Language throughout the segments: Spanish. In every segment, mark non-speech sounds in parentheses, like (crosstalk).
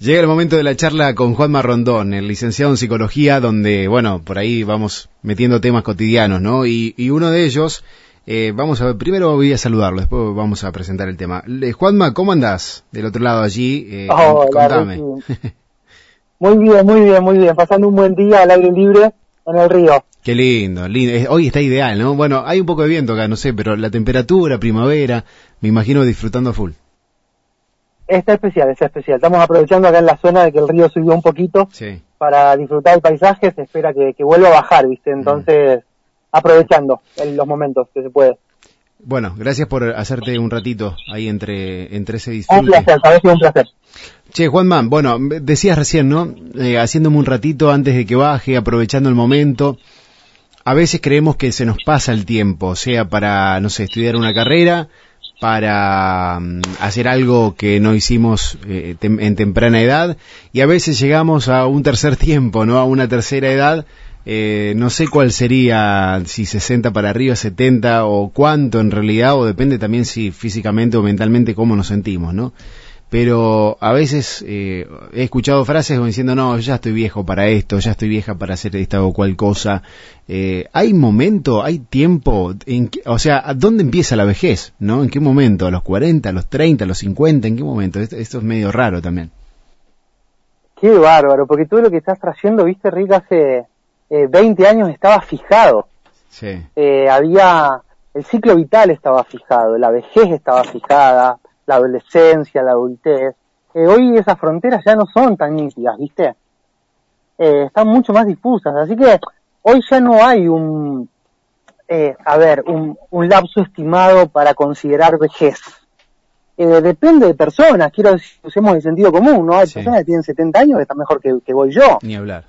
Llega el momento de la charla con Juan Marrondón, el licenciado en psicología, donde, bueno, por ahí vamos metiendo temas cotidianos, ¿no? Y, uno de ellos, eh, vamos a ver, primero voy a saludarlo, después vamos a presentar el tema. Juanma, ¿cómo andás del otro lado allí? Eh, contame. (laughs) muy bien, muy bien, muy bien. Pasando un buen día al aire libre en el río. Qué lindo, lindo. Hoy está ideal, ¿no? Bueno, hay un poco de viento acá, no sé, pero la temperatura, primavera, me imagino disfrutando a full. Está especial, está especial. Estamos aprovechando acá en la zona de que el río subió un poquito para disfrutar el paisaje. Se espera que, vuelva a bajar, ¿viste? Entonces, aprovechando en los momentos que se puede. Bueno, gracias por hacerte un ratito ahí entre, entre ese disfrute. Un placer, sabes un placer. Che, Juanman, bueno, decías recién, ¿no? Eh, haciéndome un ratito antes de que baje, aprovechando el momento. A veces creemos que se nos pasa el tiempo, sea para, no sé, estudiar una carrera, para mm, hacer algo que no hicimos eh, en temprana edad y a veces llegamos a un tercer tiempo, ¿no? A una tercera edad. Eh, no sé cuál sería, si 60 para arriba, 70 o cuánto en realidad, o depende también si físicamente o mentalmente cómo nos sentimos, ¿no? Pero a veces eh, he escuchado frases como diciendo, no, ya estoy viejo para esto, ya estoy vieja para hacer esta o cual cosa. Eh, ¿Hay momento, hay tiempo, en o sea, ¿dónde empieza la vejez? ¿No? ¿En qué momento? ¿A los 40, a los 30, a los 50? ¿En qué momento? Esto, es medio raro también. Qué bárbaro, porque tú lo que estás trayendo, viste, Rick, hace eh, 20 años estaba fijado. Sí. Eh, había, el ciclo vital estaba fijado, la vejez estaba fijada, la adolescencia, la adultez. Eh, hoy esas fronteras ya no son tan nítidas, ¿viste? Eh, están mucho más difusas, así que hoy ya no hay un, eh, a ver, un, un, lapso estimado para considerar vejez. depende de personas, quiero decir, usemos el sentido común, ¿no? Hay personas que tienen 70 años que están mejor que, que voy yo. Ni hablar.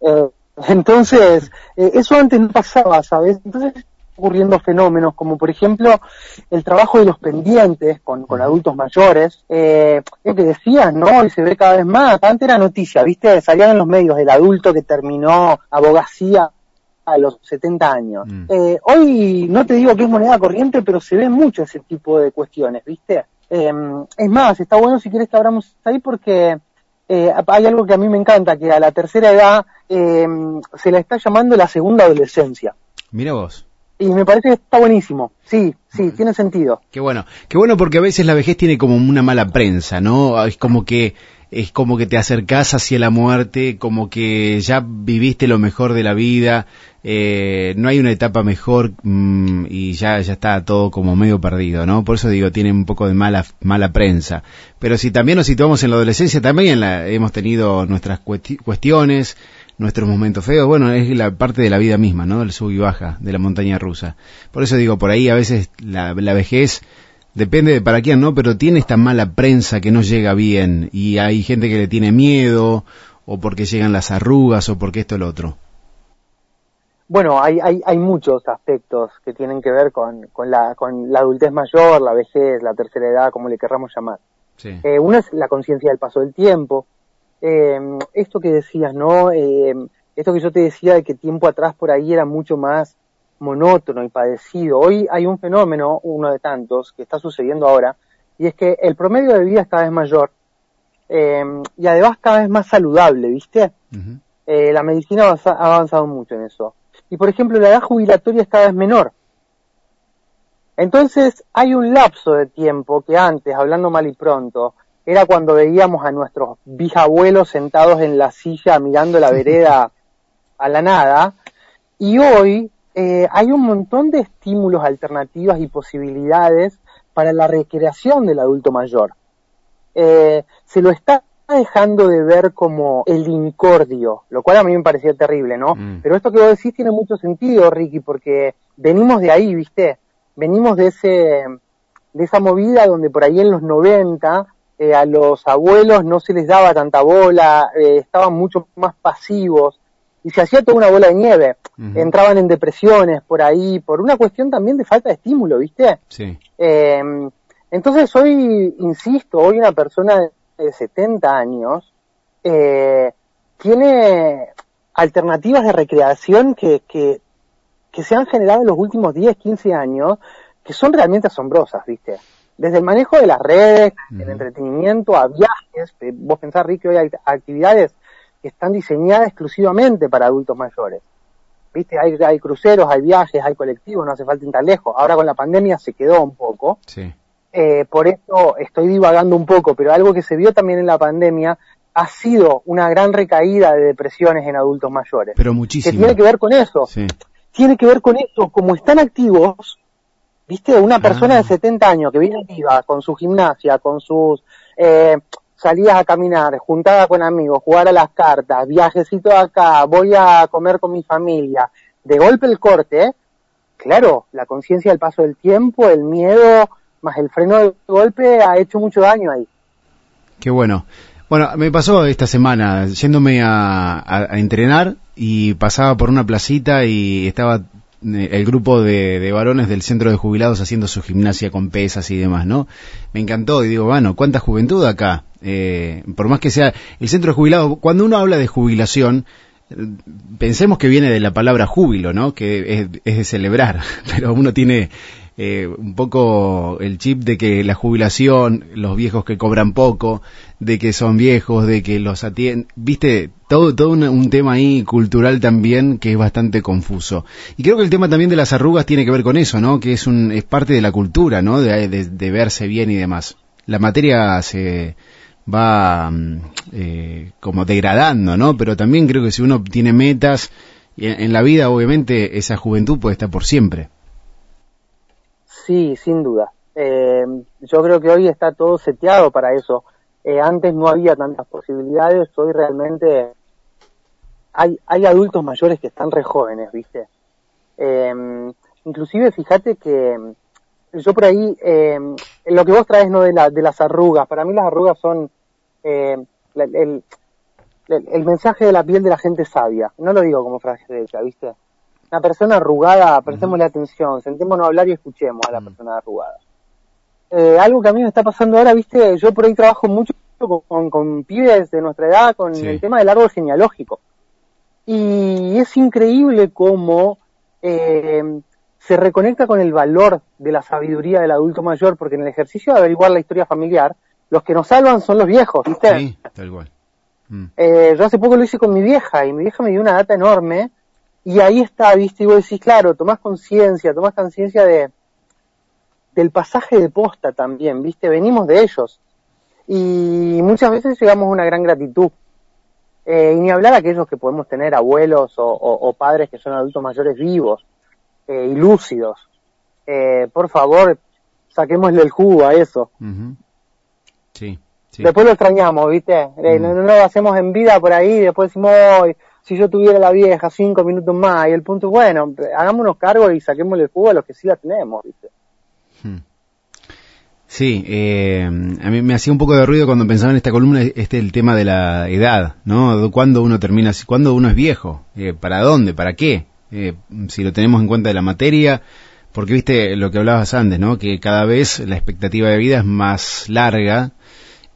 (laughs) entonces, eso antes no pasaba, ¿sabes? Entonces, ocurriendo fenómenos como por ejemplo el trabajo de los pendientes con, adultos mayores, eh, es que decías, ¿no? Y se ve cada vez más, antes era noticia, ¿viste? Salían en los medios el adulto que terminó abogacía a los 70 años. Mm. Eh, hoy no te digo que es moneda corriente, pero se ve mucho ese tipo de cuestiones, ¿viste? Em, es más, está bueno si quieres que abramos ahí porque eh, hay algo que a mí me encanta, que a la tercera edad em, se la está llamando la segunda adolescencia. Mira vos. Y me parece que está buenísimo. Sí, sí, tiene sentido. Qué bueno. Qué bueno porque a veces la vejez tiene como una mala prensa, ¿no? Es como que es como que te acercás hacia la muerte, como que ya viviste lo mejor de la vida, eh, no hay una etapa mejor mm, y ya, ya está todo como medio perdido, ¿no? Por eso digo, tiene un poco de mala, mala prensa. Pero si también nos situamos en la adolescencia, también la, hemos tenido nuestras cuestiones, nuestros momentos feos, bueno, es la parte de la vida misma, ¿no? El sub y baja de la montaña rusa. Por eso digo, por ahí a veces la, vejez depende de para quién, ¿no? Pero tiene esta mala prensa que no llega bien y hay gente que le tiene miedo o porque llegan las arrugas o porque esto o lo otro. Bueno, hay, hay, hay muchos aspectos que tienen que ver con, con, la, con la adultez mayor, la vejez, la tercera edad, como le querramos llamar. Sí. Eh, una es la conciencia del paso del tiempo, eh, esto que decías, ¿no? Eh, esto que yo te decía de que tiempo atrás por ahí era mucho más monótono y padecido. Hoy hay un fenómeno, uno de tantos, que está sucediendo ahora, y es que el promedio de vida es cada vez mayor eh, y además cada vez más saludable, ¿viste? Eh, la medicina ha avanzado mucho en eso. Y por ejemplo, la edad jubilatoria es cada vez menor. Entonces hay un lapso de tiempo que antes, hablando mal y pronto, era cuando veíamos a nuestros bisabuelos sentados en la silla mirando la vereda a la nada, y hoy eh, hay un montón de estímulos, alternativas y posibilidades para la recreación del adulto mayor. Eh, se lo está dejando de ver como el incordio, lo cual a mí me parecía terrible, ¿no? Mm. Pero esto que vos decís tiene mucho sentido, Ricky, porque venimos de ahí, ¿viste? Venimos de ese, de esa movida donde por ahí en los 90 eh, a los abuelos no se les daba tanta bola, eh, estaban mucho más pasivos y se hacía toda una bola de nieve. Entraban en depresiones por ahí, por una cuestión también de falta de estímulo, ¿viste? Sí. Em, entonces hoy, insisto, hoy una persona de 70 años eh, tiene alternativas de recreación que, que, que se han generado en los últimos 10, 15 años que son realmente asombrosas, ¿viste? Desde el manejo de las redes, el entretenimiento, a viajes. Vos pensás, Ricky, hoy hay actividades que están diseñadas exclusivamente para adultos mayores. Viste, hay, hay cruceros, hay viajes, hay colectivos, no hace falta ir tan lejos. Ahora con la pandemia se quedó un poco. Sí. Eh, por eso estoy divagando un poco, pero algo que se vio también en la pandemia ha sido una gran recaída de depresiones en adultos mayores. Pero muchísimo. Que tiene que ver con eso. Sí. Tiene que ver con eso. Como están activos, viste, una persona Ah. de 70 años que viene activa con su gimnasia, con sus eh, salidas a caminar, juntada con amigos, jugar a las cartas, viajecito acá, voy a comer con mi familia, de golpe el corte, claro, la conciencia del paso del tiempo, el miedo, más el freno de golpe ha hecho mucho daño ahí. Qué bueno. Bueno, me pasó esta semana yéndome a, a- a entrenar y pasaba por una placita y estaba el grupo de, de varones del centro de jubilados haciendo su gimnasia con pesas y demás, ¿no? Me encantó y digo, bueno, ¿cuánta juventud acá? Eh, por más que sea el centro de jubilados, cuando uno habla de jubilación, eh, pensemos que viene de la palabra júbilo, ¿no? Que es, es de celebrar, (laughs) pero uno tiene eh, un poco el chip de que la jubilación, los viejos que cobran poco, de que son viejos, de que los atienden, viste, todo, todo un, tema ahí cultural también que es bastante confuso. Y creo que el tema también de las arrugas tiene que ver con eso, ¿no? Que es un, es parte de la cultura, ¿no? De, verse bien y demás. La materia se va mm, eh, como degradando, ¿no? Pero también creo que si uno tiene metas en, en la vida, obviamente, esa juventud puede estar por siempre. Sí, sin duda. Eh, yo creo que hoy está todo seteado para eso. Eh, antes no había tantas posibilidades, hoy realmente hay, hay adultos mayores que están re jóvenes, ¿viste? Eh, inclusive fíjate que yo por ahí, eh, lo que vos traes no de, de las arrugas, para mí las arrugas son eh, el, el, el mensaje de la piel de la gente sabia. No lo digo como frase de ¿viste? Una persona arrugada, prestémosle atención, sentémonos a hablar y escuchemos a la persona arrugada. Eh, algo que a mí me está pasando ahora, viste, yo por ahí trabajo mucho con, con, con pibes de nuestra edad con Sí. el tema del árbol genealógico. Y es increíble cómo eh, se reconecta con el valor de la sabiduría del adulto mayor, porque en el ejercicio de averiguar la historia familiar, los que nos salvan son los viejos, ¿viste? Sí, tal cual. Mm. Eh, yo hace poco lo hice con mi vieja y mi vieja me dio una data enorme y ahí está, viste, y vos decís, claro, tomás conciencia, tomás conciencia de del pasaje de posta también, viste, venimos de ellos y muchas veces llegamos a una gran gratitud. Eh, y ni hablar aquellos que podemos tener abuelos o, o- o padres que son adultos mayores vivos eh, y lúcidos. Eh, por favor, saquémosle el jugo a eso. Ujú. Sí, sí. Después lo extrañamos, ¿viste? Eh, Mm. no, no lo hacemos en vida por ahí, después decimos, "Ay, si yo tuviera la vieja cinco minutos más, y el punto, bueno, hagámonos cargo y saquémosle el jugo a los que sí la tenemos, ¿viste? Mm. Sí, eh, a mí me hacía un poco de ruido cuando pensaba en esta columna este el tema de la edad, ¿no? ¿Cuándo uno termina, cuándo uno es viejo? Eh, ¿Para dónde? ¿Para qué? Eh, si lo tenemos en cuenta de la materia, porque viste lo que hablabas antes, ¿no? Que cada vez la expectativa de vida es más larga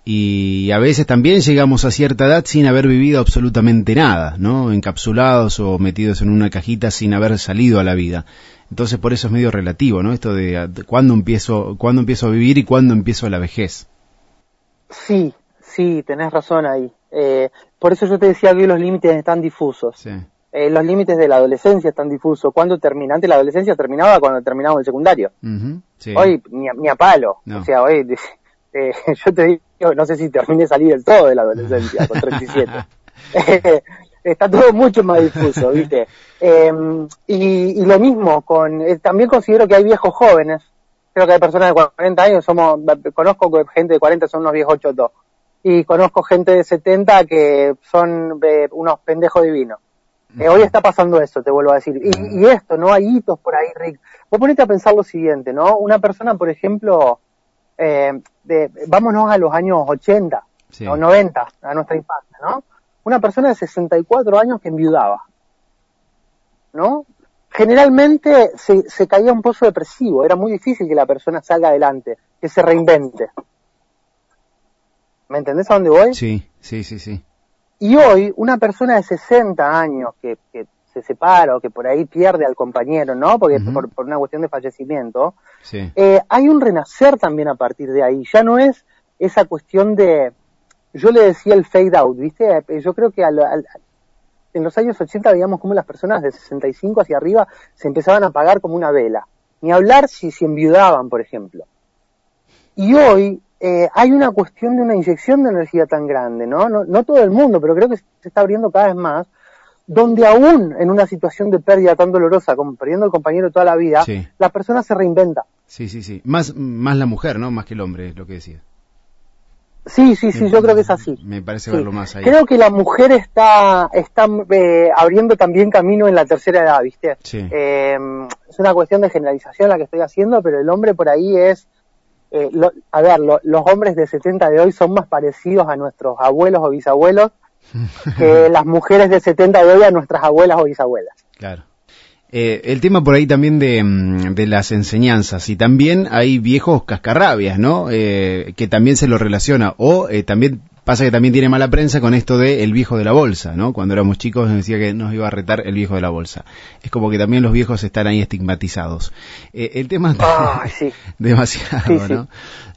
y a veces también llegamos a cierta edad sin haber vivido absolutamente nada, ¿no? Encapsulados o metidos en una cajita sin haber salido a la vida. Entonces por eso es medio relativo, ¿no? Esto de, cuándo empiezo, cuándo empiezo a vivir y cuándo empiezo la vejez. Sí, sí, tenés razón ahí. Eh, por eso yo te decía que los límites están difusos. Sí. Eh, los límites de la adolescencia están difusos. ¿Cuándo termina? Antes la adolescencia terminaba cuando terminaba el secundario. Sí. Hoy ni a, ni a palo. No. O sea, hoy (laughs) eh, (laughs) yo te digo, no sé si terminé de salir del todo de la adolescencia con 37. (laughs) Eh, Está todo mucho más difuso, ¿viste? Eh, y, y lo mismo con, eh, también considero que hay viejos jóvenes. Creo que hay personas de 40 años, somos, conozco gente de 40 son unos viejos chotos. Y conozco gente de 70 que son eh, unos pendejos divinos. Eh, hoy está pasando eso, te vuelvo a decir. Y, y esto, ¿no? Hay hitos por ahí, Rick. Vos ponete a pensar lo siguiente, ¿no? Una persona, por ejemplo, eh, de, vámonos a los años 80 Sí. o 90, a nuestra infancia, ¿no? Una persona de 64 años que enviudaba, ¿no? Generalmente se, se caía un pozo depresivo, era muy difícil que la persona salga adelante, que se reinvente. ¿Me entendés a dónde voy? Sí, sí, sí, sí. Y hoy, una persona de 60 años que, que se separa o que por ahí pierde al compañero, ¿no? Porque por, por, una cuestión de fallecimiento. Sí. Eh, hay un renacer también a partir de ahí. Ya no es esa cuestión de, yo le decía el fade out, ¿viste? Eh, yo creo que al, al, en los años 80 veíamos como las personas de 65 hacia arriba se empezaban a apagar como una vela. Ni hablar si se enviudaban, por ejemplo. Y hoy eh, hay una cuestión de una inyección de energía tan grande, ¿no? ¿no? No todo el mundo, pero creo que se está abriendo cada vez más, donde aún en una situación de pérdida tan dolorosa como perdiendo al compañero toda la vida, Sí. la persona se reinventa. Sí, sí, sí. Más, más la mujer, ¿no? Más que el hombre, es lo que decía. Sí, sí, sí, yo creo que es así. Me parece Sí. verlo más ahí. Creo que la mujer está, está eh, abriendo también camino en la tercera edad, ¿viste? Sí. Eh, es una cuestión de generalización la que estoy haciendo, pero el hombre por ahí es, eh, lo- a ver, lo- los hombres de 70 de hoy son más parecidos a nuestros abuelos o bisabuelos que (laughs) las mujeres de 70 de hoy a nuestras abuelas o bisabuelas. Claro. Eh, el tema por ahí también de, mm, de las enseñanzas y también hay viejos cascarrabias, ¿no? Eh, que también se lo relaciona o eh, también pasa que también tiene mala prensa con esto de el viejo de la bolsa, ¿no? Cuando éramos chicos nos decía que nos iba a retar el viejo de la bolsa. Es como que también los viejos están ahí estigmatizados. Eh, el tema Ay, (laughs) sí. demasiado, Sí, sí. ¿no?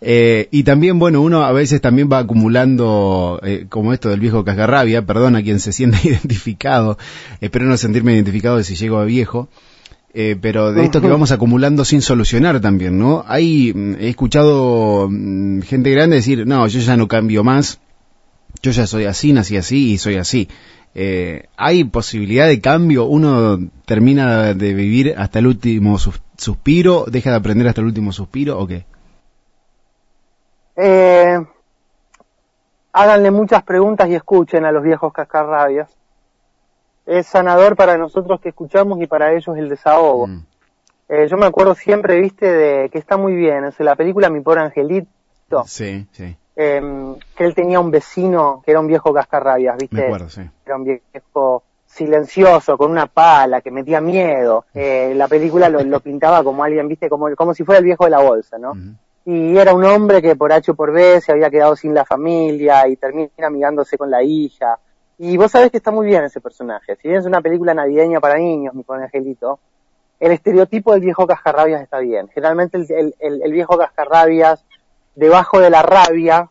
Eh, y también, bueno, uno a veces también va acumulando, eh, como esto del viejo cascarrabia, perdón a quien se sienta (laughs) identificado, espero no sentirme identificado de si llego a viejo, eh, pero de esto que vamos acumulando sin solucionar también, ¿no? Hay, mm, he escuchado mm, gente grande decir, no, yo ya no cambio más, yo ya soy así, nací así y soy así. Eh, ¿Hay posibilidad de cambio? ¿Uno termina de vivir hasta el último sus- suspiro? ¿Deja de aprender hasta el último suspiro o qué? Eh, háganle muchas preguntas y escuchen a los viejos cascarrabias. Es sanador para nosotros que escuchamos y para ellos el desahogo. Mm. Eh, yo me acuerdo siempre, viste, de que está muy bien, es la película Mi Pobre Angelito, Sí, sí, eh, que él tenía un vecino que era un viejo cascarrabias, viste, me acuerdo, sí. era un viejo silencioso, con una pala, que metía miedo. Eh, la película lo, lo pintaba como alguien, viste, como, como si fuera el viejo de la bolsa, ¿no? Y era un hombre que por H o por B se había quedado sin la familia y termina amigándose con la hija. Y vos sabés que está muy bien ese personaje. Si bien es una película navideña para niños, mi pobre angelito, el estereotipo del viejo cascarrabias está bien. Generalmente el, el- el- el viejo cascarrabias, debajo de la rabia,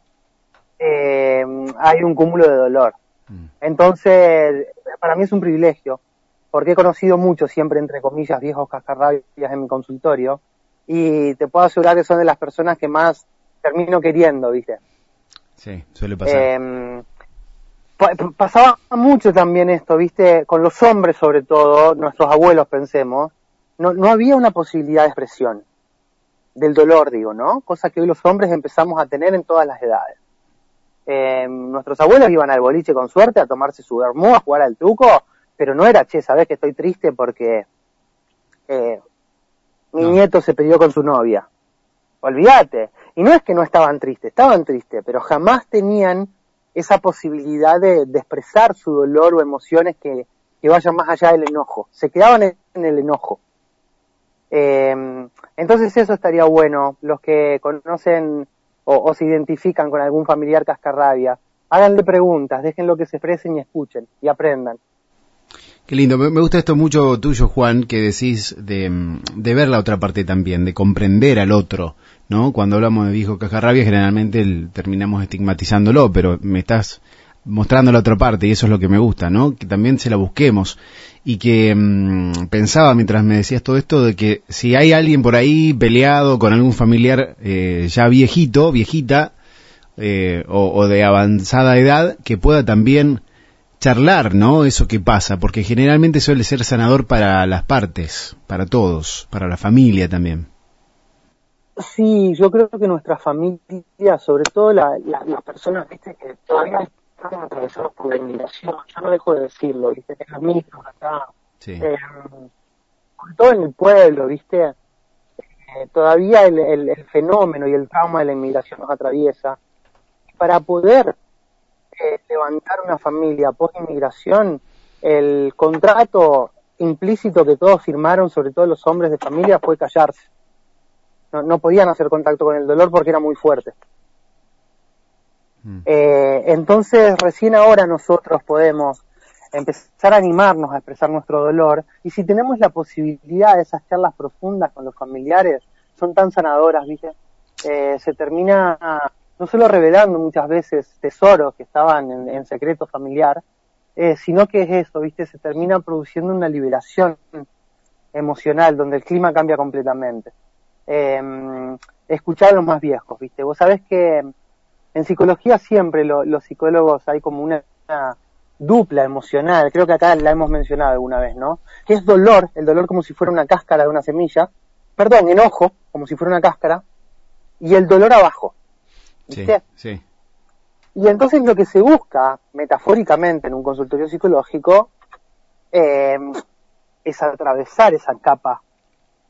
eh, hay un cúmulo de dolor. Mm. Entonces, para mí es un privilegio, porque he conocido mucho siempre, entre comillas, viejos cascarrabias en mi consultorio, y te puedo asegurar que son de las personas que más termino queriendo, ¿viste? Sí, suele pasar. Eh, pa- pa- pasaba mucho también esto, ¿viste? Con los hombres sobre todo, nuestros abuelos pensemos, no, no había una posibilidad de expresión del dolor, digo, ¿no? Cosa que hoy los hombres empezamos a tener en todas las edades. Eh, nuestros abuelos iban al boliche con suerte a tomarse su vermú, a jugar al truco, pero no era, che, sabés que estoy triste porque eh, mi No. nieto se peleó con su novia. Olvídate. Y no es que no estaban tristes, estaban tristes, pero jamás tenían esa posibilidad de, de expresar su dolor o emociones que, que vayan más allá del enojo. Se quedaban en, en el enojo. Eh, entonces eso estaría bueno. Los que conocen o, se identifican con algún familiar cascarrabia, háganle preguntas, déjenlo que se expresen y escuchen y aprendan. Qué lindo, me, gusta esto mucho tuyo, Juan, que decís de, mm, de ver la otra parte también, de comprender al otro, ¿no? Cuando hablamos de viejo cajarrabia, generalmente terminamos estigmatizándolo, pero me estás mostrando la otra parte y eso es lo que me gusta, ¿no? Que también se la busquemos y que mm, pensaba mientras me decías todo esto de que si hay alguien por ahí peleado con algún familiar eh, ya viejito, viejita, eh, o, de avanzada edad, que pueda también charlar, ¿no? Eso que pasa, porque generalmente suele ser sanador para las partes, para todos, para la familia también. Sí, yo creo que nuestra familia, sobre todo la- la- las personas, viste, que todavía están atravesados por la inmigración, yo no dejo de decirlo, viste, en micros acá, Sí. eh, sobre todo en el pueblo, viste, eh, todavía el, el- el fenómeno y el trauma de la inmigración nos atraviesa. Para poder eh, levantar una familia post-inmigración, el contrato implícito que todos firmaron, sobre todo los hombres de familia, fue callarse. No, no podían hacer contacto con el dolor porque era muy fuerte. Mm. Eh, entonces, recién ahora nosotros podemos empezar a animarnos a expresar nuestro dolor y si tenemos la posibilidad de esas charlas profundas con los familiares, son tan sanadoras, ¿viste? Eh, se termina no solo revelando muchas veces tesoros que estaban en, secreto familiar, eh, sino que es eso, ¿viste? Se termina produciendo una liberación emocional donde el clima cambia completamente. Eh, escuchar a los más viejos, ¿viste? Vos sabés que en psicología siempre los psicólogos hay como una, dupla emocional, creo que acá la hemos mencionado alguna vez, ¿no? Que es dolor, el dolor como si fuera una cáscara de una semilla, perdón, enojo, como si fuera una cáscara, y el dolor abajo. ¿viste? Sí, Y entonces lo que se busca, metafóricamente, en un consultorio psicológico, eh, es atravesar esa capa,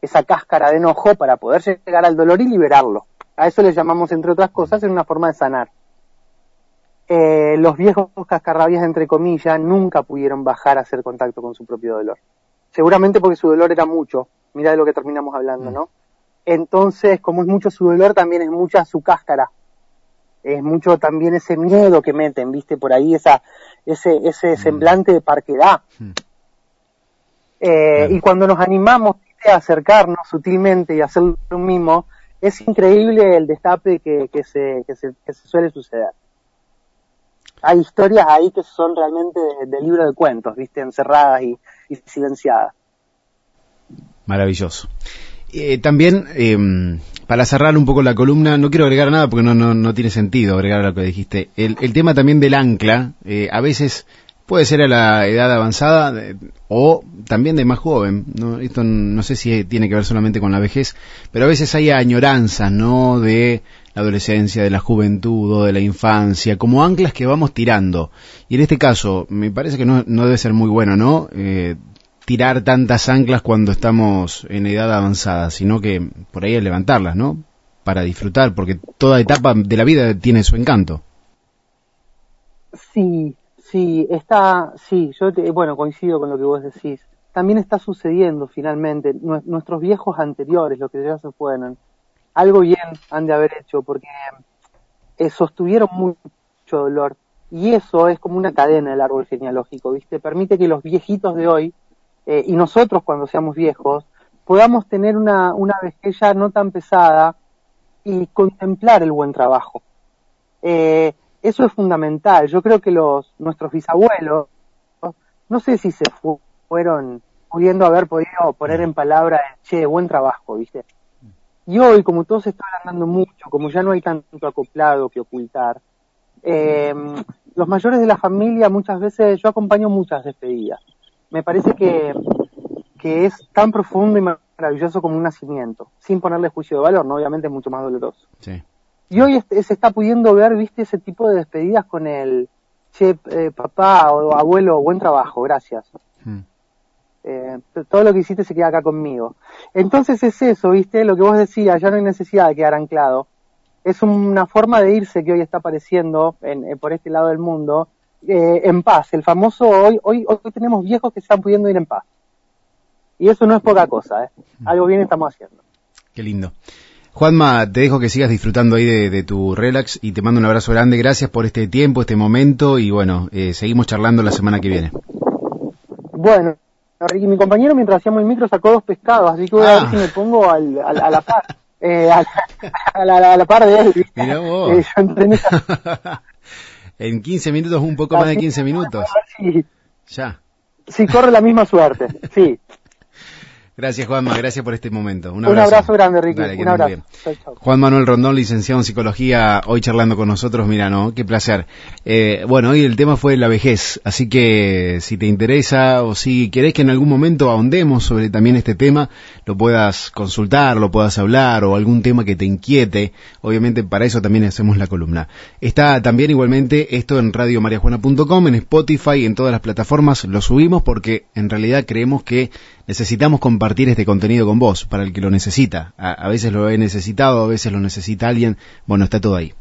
esa cáscara de enojo para poder llegar al dolor y liberarlo. A eso le llamamos, entre otras cosas, en una forma de sanar. Eh, los viejos cascarrabias, entre comillas, nunca pudieron bajar a hacer contacto con su propio dolor. Seguramente porque su dolor era mucho. Mira de lo que terminamos hablando, mm. ¿no? Entonces, como es mucho su dolor, también es mucha su cáscara. Es mucho también ese miedo que meten, ¿viste? Por ahí esa, ese, ese mm. semblante de parquedad. Mm. Eh, y cuando nos animamos a acercarnos sutilmente y hacer lo mismo, es increíble el destape que, que, se, que, se, que se suele suceder. Hay historias ahí que son realmente de, libro de cuentos, viste, encerradas y, silenciadas. Maravilloso. Eh, también, eh, para cerrar un poco la columna, no quiero agregar nada porque no, no, no tiene sentido agregar lo que dijiste. El, el tema también del ancla, eh, a veces Puede ser a la edad avanzada o también de más joven. ¿no? Esto no sé si tiene que ver solamente con la vejez, pero a veces hay añoranzas, ¿no? De la adolescencia, de la juventud o de la infancia, como anclas que vamos tirando. Y en este caso, me parece que no, no debe ser muy bueno, ¿no? Eh, tirar tantas anclas cuando estamos en edad avanzada, sino que por ahí es levantarlas, ¿no? Para disfrutar, porque toda etapa de la vida tiene su encanto. Sí, Sí, está, sí, yo bueno, coincido con lo que vos decís. También está sucediendo finalmente, nuestros viejos anteriores, los que ya se fueron, algo bien han de haber hecho porque eh, sostuvieron mucho dolor y eso es como una cadena del árbol genealógico, ¿viste? Permite que los viejitos de hoy eh, y nosotros cuando seamos viejos podamos tener una, una vejez ya no tan pesada y contemplar el buen trabajo. Eh, eso es fundamental. Yo creo que los nuestros bisabuelos, no sé si se fueron pudiendo haber podido poner en palabra, che, buen trabajo, ¿viste? Y hoy, como todo se está mucho, como ya no hay tanto acoplado que ocultar, eh, los mayores de la familia muchas veces, yo acompaño muchas despedidas. Me parece que, que es tan profundo y maravilloso como un nacimiento, sin ponerle juicio de valor, ¿no? Obviamente es mucho más doloroso. Sí. Y hoy se está pudiendo ver, viste, ese tipo de despedidas con el, che, eh, papá o abuelo, buen trabajo, gracias. Hmm. Eh, todo lo que hiciste se queda acá conmigo. Entonces es eso, viste, lo que vos decías, ya no hay necesidad de quedar anclado. Es una forma de irse que hoy está apareciendo en, por este lado del mundo, eh, en paz. El famoso hoy, hoy, hoy tenemos viejos que están pudiendo ir en paz. Y eso no es poca cosa, ¿eh? Hmm. Algo bien estamos haciendo. Qué lindo. Juanma, te dejo que sigas disfrutando ahí de, tu relax y te mando un abrazo grande. Gracias por este tiempo, este momento y bueno, eh, seguimos charlando la semana que viene. Bueno, Ricky, mi compañero mientras hacíamos el micro sacó dos pescados, así que voy a ver ah. si me pongo al, a la par. Eh, a, la, par de él. Mirá (laughs) vos. Eh, (laughs) en 15 minutos, un poco más de 15 minutos. Ya. Sí, corre la misma suerte, sí. Gracias, Juanma. Gracias por este momento. Un abrazo, grande, Ricky. un abrazo. Juan Manuel Rondón, licenciado en psicología, hoy charlando con nosotros. Mira, ¿no? Qué placer. Eh, bueno, hoy el tema fue la vejez. Así que si te interesa o si querés que en algún momento ahondemos sobre también este tema, lo puedas consultar, lo puedas hablar o algún tema que te inquiete. Obviamente para eso también hacemos la columna. Está también igualmente esto en radiomariajuana.com, en Spotify, en todas las plataformas. Lo subimos porque en realidad creemos que necesitamos compartir este contenido con vos, para el que lo necesita. A, veces lo he necesitado, a veces lo necesita alguien. Bueno, está todo ahí.